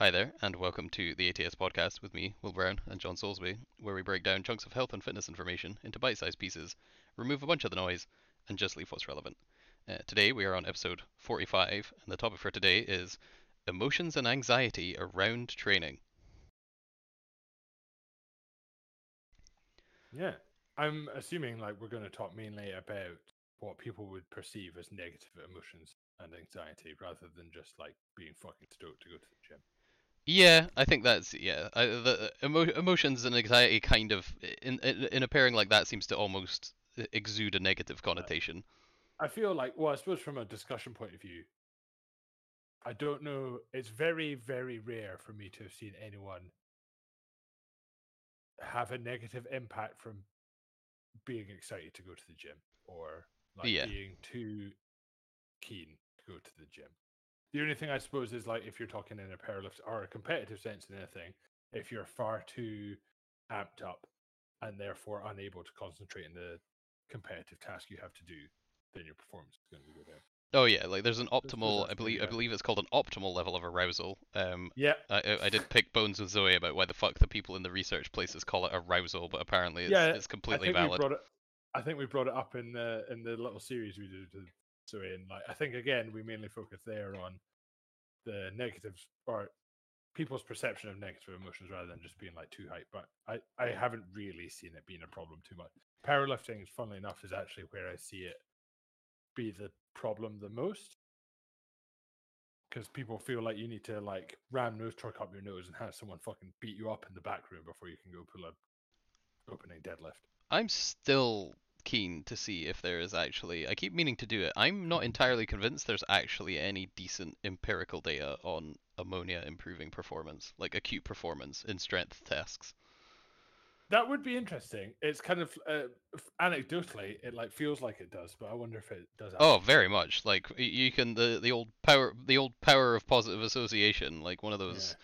Hi there, and welcome to the ATS podcast with me, Will Brown, and John Soulsby, where we break down chunks of health and fitness information into bite sized pieces, remove a bunch of the noise, and just leave what's relevant. Uh, today we are on episode 45, and the topic for today is emotions and anxiety around training. Yeah. I'm assuming like we're going to talk mainly about what people would perceive as negative emotions and anxiety rather than just like being fucking stoked to go to the gym. Yeah, I think that's yeah. I, the emo- emotions and anxiety kind of in, in in a pairing like that seems to almost exude a negative connotation. I feel like, well, I suppose from a discussion point of view, I don't know. It's very, very rare for me to have seen anyone have a negative impact from being excited to go to the gym or like Yeah. being too keen to go to the gym. The only thing I suppose is like if you're talking in a powerlift or a competitive sense in anything, if you're far too amped up and therefore unable to concentrate in the competitive task you have to do, then your performance is going to go down. Oh yeah, like there's an optimal. I believe I believe it's called an optimal level of arousal. Um, Yeah, I, I- I did pick bones with Zoe about why the fuck the people in the research places call it arousal, but apparently it's, Yeah, it's I completely think we valid. brought it. I think we brought it up in the in the little series we did. Zoe, and like I think again we mainly focus there on the negatives or people's perception of negative emotions rather than just being like too hype. But I I haven't really seen it being a problem too much. Powerlifting, funnily enough, is actually where I see it be the problem the most. Because people feel like you need to like ram Nose Tork up your nose and have someone fucking beat you up in the back room before you can go pull a opening deadlift. I'm still keen to see if there is actually. I keep meaning to do it. I'm not entirely convinced there's actually any decent empirical data on ammonia improving performance, like acute performance in strength tasks. That would be interesting. It's kind of uh, anecdotally, it like feels like it does, but I wonder if it does. Oh, very much. Like you can the the old power the old power of positive association, like one of those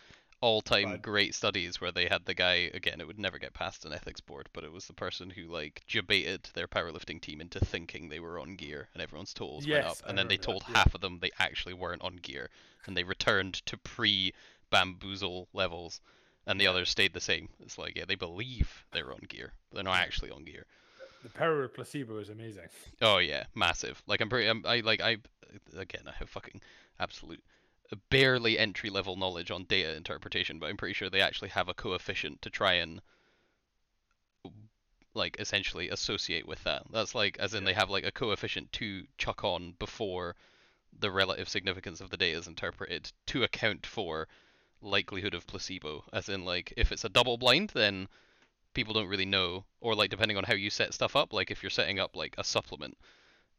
all-time But- great studies where they had the guy again. It would never get past an ethics board, but it was the person who like debated their powerlifting team into thinking they were on gear, and everyone's totals went up. Yes, I And then they remember that, told yeah. half of them they actually weren't on gear, and they returned to pre-bamboozle levels, and the others stayed the same. It's like yeah, they believe they're on gear, but they're not actually on gear. The power of placebo is amazing. Oh yeah, massive. Like I'm pretty. I'm, I like I again. I have fucking absolute barely entry level knowledge on data interpretation, but I'm pretty sure they actually have a coefficient to try and like essentially associate with that. That's like as in Yeah. they have like a coefficient to chuck on before the relative significance of the data is interpreted to account for likelihood of placebo. As in like if it's a double blind, then people don't really know, or like depending on how you set stuff up. Like if you're setting up like a supplement,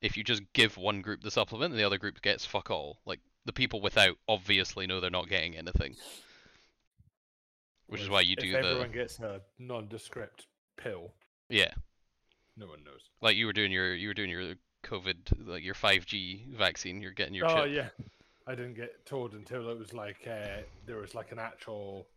if you just give one group the supplement and the other group gets fuck all, like the people without obviously know they're not getting anything. Which is why you if do the everyone gets a nondescript pill, yeah, no one knows. like you were doing your you were doing your COVID like your 5G vaccine. You're getting your oh chip. yeah, I didn't get told until it was like uh, there was like an actual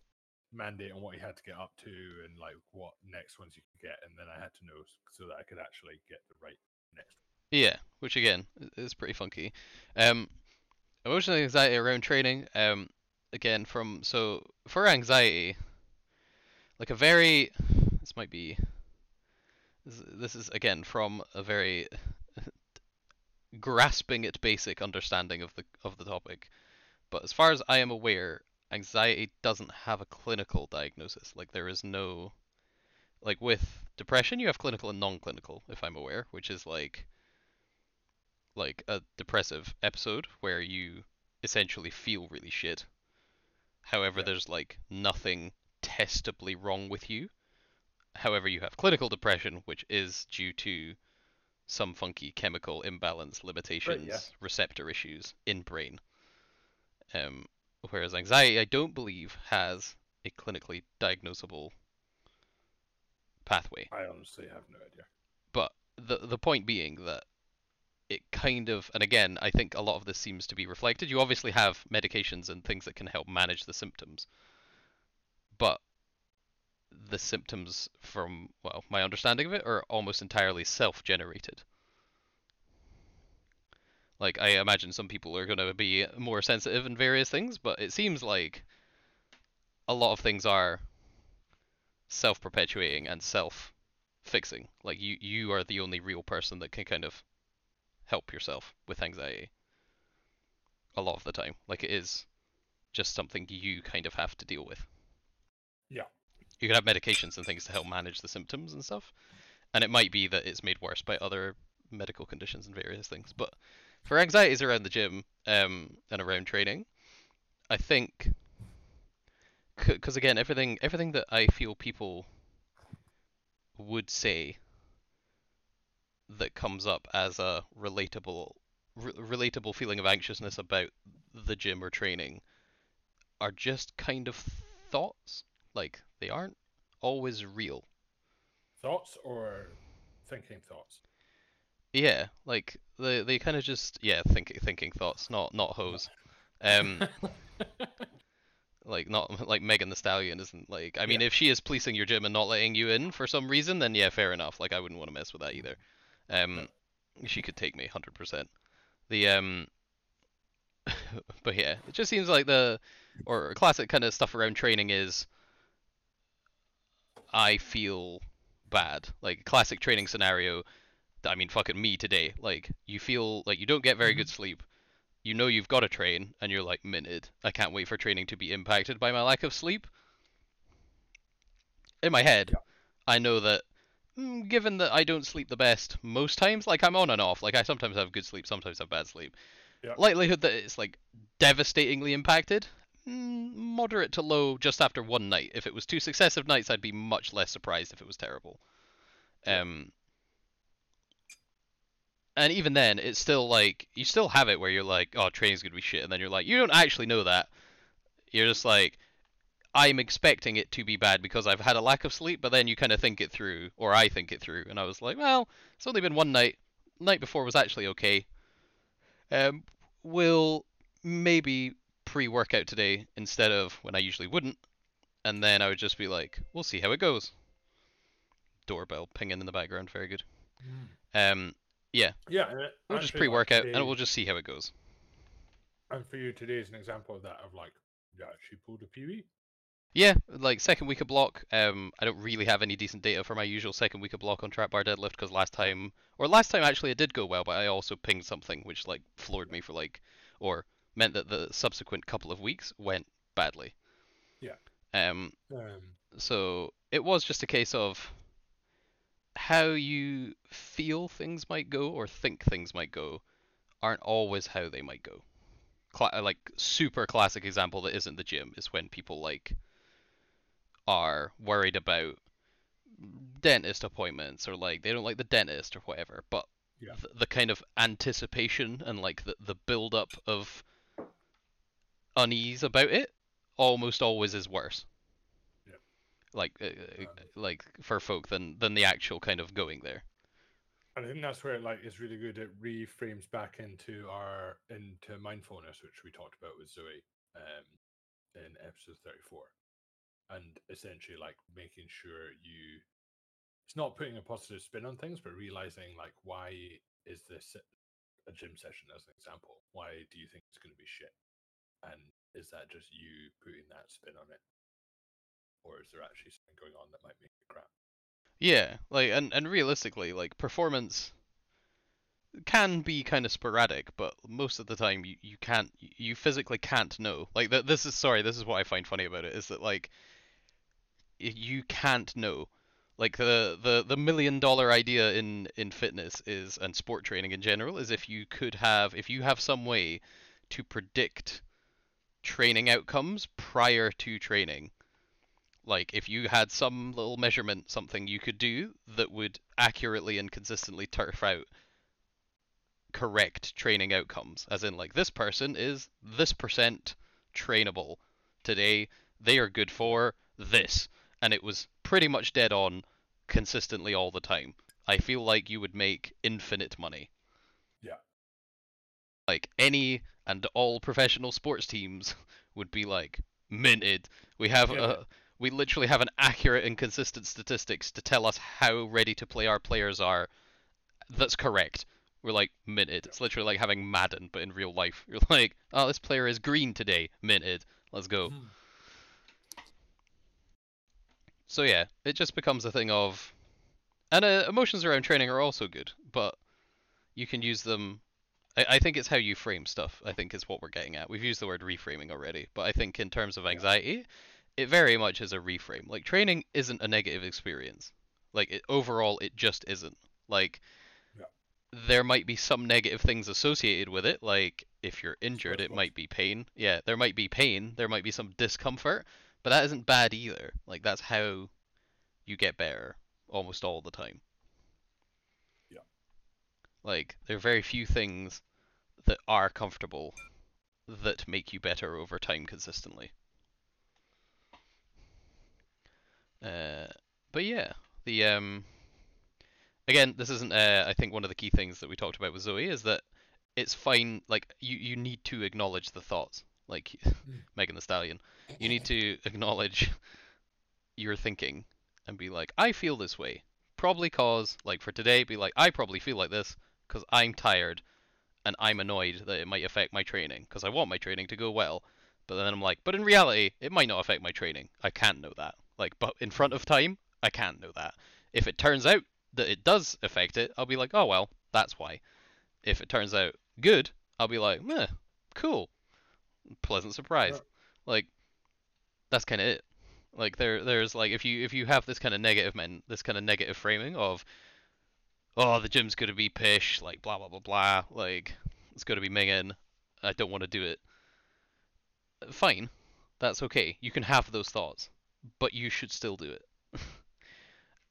mandate on what you had to get up to and like what next ones you could get, and then I had to know so that I could actually get the right next. Yeah, which again is pretty funky. Um, emotional anxiety around training. Um, again from so for anxiety, like a very this might be this, is again from a very grasping at basic understanding of the of the topic. But as far as I am aware, anxiety doesn't have a clinical diagnosis. Like there is no like with depression you have clinical and non-clinical if I'm aware, which is like like a depressive episode where you essentially feel really shit. However, Yeah. there's like nothing testably wrong with you. However, you have clinical depression, which is due to some funky chemical imbalance, limitations, receptor issues in brain. Um, whereas anxiety, I don't believe, has a clinically diagnosable pathway I honestly have no idea. but the the point being that it kind of and again I think a lot of this seems to be reflected. You obviously have medications and things that can help manage the symptoms. But the symptoms from well, my understanding of it are almost entirely self-generated. Like I imagine some people are going to be more sensitive in various things, but it seems like a lot of things are self-perpetuating and self-fixing. Like you you are the only real person that can kind of help yourself with anxiety. A lot of the time, like it is just something you kind of have to deal with. Yeah. You can have medications and things to help manage the symptoms and stuff, and it might be that it's made worse by other medical conditions and various things. But for anxieties around the gym um, and around training, I think because again, everything everything that I feel people would say that comes up as a relatable re- relatable feeling of anxiousness about the gym or training are just kind of thoughts. Like they aren't always real. Thoughts or thinking thoughts? Yeah, like they they kind of just yeah thinking thinking thoughts, not not hose. Um, like not like Megan Thee Stallion isn't like I mean Yeah. if she is policing your gym and not letting you in for some reason then yeah fair enough like I wouldn't want to mess with that either. Um, she could take me hundred percent. The um, but yeah, it just seems like the or classic kind of stuff around training is I feel bad. Like classic training scenario. I mean, fucking me today. Like you feel like you don't get very good sleep. You know you've got to train, and you're like minted. I can't wait for training to be impacted by my lack of sleep. In my head, Yeah. I know that. Mm, Given that I don't sleep the best most times, like I'm on and off. Like I sometimes have good sleep, sometimes have bad sleep. Yeah. Likelihood that it's like devastatingly impacted, mm, moderate to low just after one night. If it was two successive nights, I'd be much less surprised if it was terrible. Um, and even then, it's still like you still have it where you're like, oh, training's gonna be shit, and then you're like, you don't actually know that. You're just like, I'm expecting it to be bad because I've had a lack of sleep, but then you kind of think it through, or I think it through, and I was like, well, it's only been one night. Night before was actually okay. Um, we'll maybe pre-workout today instead of when I usually wouldn't, and then I would just be like, we'll see how it goes. Doorbell pinging in the background, very good. Um, Yeah, and it- we'll and just for you, like, pre-workout and we'll just see how it goes. And for you, today is an example of that. Of like, yeah, she pulled a PB. Yeah, like second week of block. Um, I don't really have any decent data for my usual second week of block on trap bar deadlift because last time, or last time actually it did go well, but I also pinged something which like floored me for like, or meant that the subsequent couple of weeks went badly. Yeah. Um, Um, so it was just a case of how you feel things might go or think things might go aren't always how they might go. Cla- like super classic example that isn't the gym is when people like are worried about dentist appointments or like they don't like the dentist or whatever, but Yeah. the, the kind of anticipation and like the the build up of unease about it almost always is worse. Yeah. Like uh, uh, Um, like for folk than than the actual kind of going there. and I think that's where it like is really good. It reframes back into our into mindfulness, which we talked about with Zoe um, in episode thirty-four, and essentially like making sure you. It's not putting a positive spin on things, but realizing like why is this a gym session as an example? Why do you think it's going to be shit? And is that just you putting that spin on it, or is there actually something going on that might make it crap? Yeah, like and and realistically, like performance can be kind of sporadic, but most of the time you, you can't you physically can't know. Like that this is sorry, this is what I find funny about it is that like you can't know. Like the the the million dollar idea in in fitness is and sport training in general is if you could have if you have some way to predict training outcomes prior to training. Like if you had some little measurement something you could do that would accurately and consistently turf out correct training outcomes. As in like this person is this percent trainable. Today they are good for this and it was pretty much dead on consistently all the time i feel like you would make infinite money Yeah. like any and all professional sports teams would be like minted we have Yeah. a we literally have an accurate and consistent statistics to tell us how ready to play our players are. That's correct. We're like minted. It's literally like having Madden, but in real life. You're like, oh, this player is green today. Minted. Let's go. Hmm. So yeah, it just becomes a thing of, and uh, emotions around training are also good, but you can use them. I, I think it's how you frame stuff. I think is what we're getting at. We've used the word reframing already, but I think in terms of anxiety, it very much is a reframe. Like training isn't a negative experience. Like it, overall, it just isn't. Like Yeah. there might be some negative things associated with it. Like if you're injured, it might be pain. Yeah, there might be pain. There might be some discomfort, but that isn't bad either. Like that's how you get better almost all the time. Yeah. Like there are very few things that are comfortable that make you better over time consistently. Uh, but yeah, the um, again, this isn't. Uh, I think one of the key things that we talked about with Zoe is that it's fine. Like you, you need to acknowledge the thoughts. Like mm. Megan Thee Stallion, you need to acknowledge your thinking and be like, I feel this way. Probably cause, like for today, be like, I probably feel like this because I'm tired and I'm annoyed that it might affect my training because I want my training to go well. But then I'm like, but in reality, it might not affect my training. I can't know that. Like, but in front of time, I can't know that. If it turns out that it does affect it, I'll be like, oh well, that's why. If it turns out good, I'll be like, meh, cool, pleasant surprise. Yeah. Like, that's kind of it. Like there, there's like if you if you have this kind of negative men, this kind of negative framing of, oh the gym's gonna be pish, like blah blah blah blah, like it's gonna be minging, I don't want to do it. Fine, that's okay. You can have those thoughts, but you should still do it.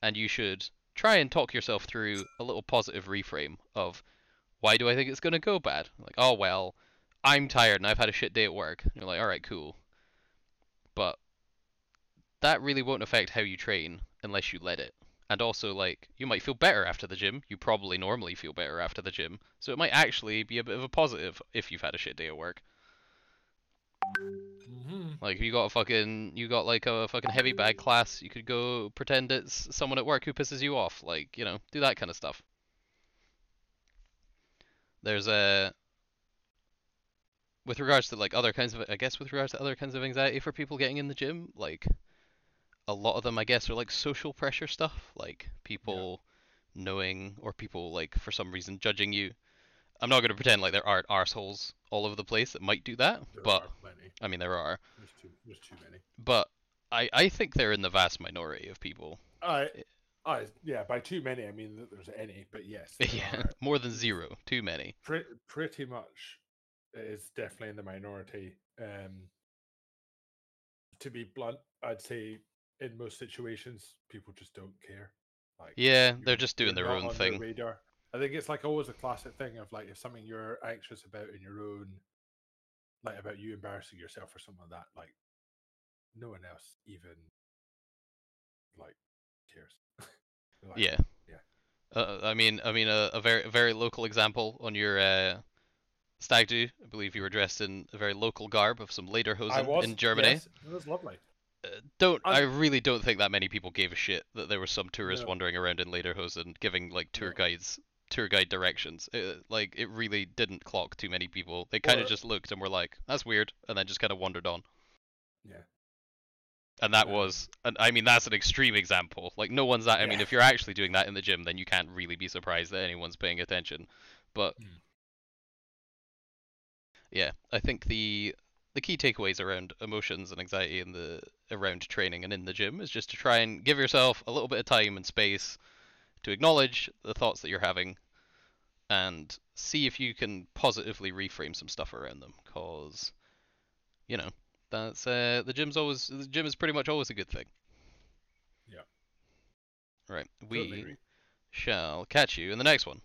and you should try and talk yourself through a little positive reframe of why do I think it's gonna go bad? Like, oh well, I'm tired and I've had a shit day at work. And you're like, all right, cool. But that really won't affect how you train unless you let it. And also, like, you might feel better after the gym. You probably normally feel better after the gym. So it might actually be a bit of a positive if you've had a shit day at work. Mm-hmm. Like, if you got a fucking, you got like a fucking heavy bag class, you could go pretend it's someone at work who pisses you off. Like, you know, do that kind of stuff. There's a, with regards to like other kinds of, I guess with regards to other kinds of anxiety for people getting in the gym, like, a lot of them, I guess, are like social pressure stuff, like people knowing or people like for some reason judging you. I'm not going to pretend like there aren't arseholes all over the place that might do that, There but. I mean there are. There's too, there's too many. But I, I think they're in the vast minority of people. I, eh. I, yeah, by too many, I mean that there's any, but yes, yeah, are. more than zero. Too many. Pre- pretty much, is definitely in the minority. Um, to be blunt, I'd say in most situations, people just don't care. Like, Yeah, they're just doing their own thing. I think it's like always a classic thing of like if something you're anxious about in your own, like about you embarrassing yourself or something like that, like no one else even like cares. Like, Yeah. yeah. Uh, I mean, I mean, a, a very, very local example on your uh, stag do. I believe you were dressed in a very local garb of some lederhosen in Germany. yes, it was lovely. Uh, don't I'm- I really don't think that many people gave a shit that there was some tourist No. wandering around in lederhosen giving like tour guides tour guide directions. It, like it really didn't clock too many people. They kind of just looked and were like, "That's weird," and then just kind of wandered on. Yeah. And that Um, was, and I mean, that's an extreme example. Like no one's that. I mean, if you're actually doing that in the gym, then you can't really be surprised that anyone's paying attention. But Mm. Yeah, I think the the key takeaways around emotions and anxiety in the around training and in the gym is just to try and give yourself a little bit of time and space to acknowledge the thoughts that you're having and see if you can positively reframe some stuff around them cause you know that's uh, the gym's always the gym is pretty much always a good thing Yeah. right we agree. shall catch you in the next one